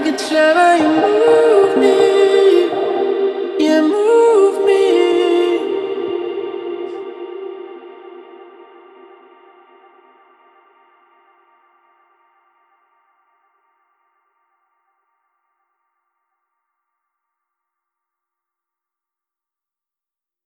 I could trouble you move me.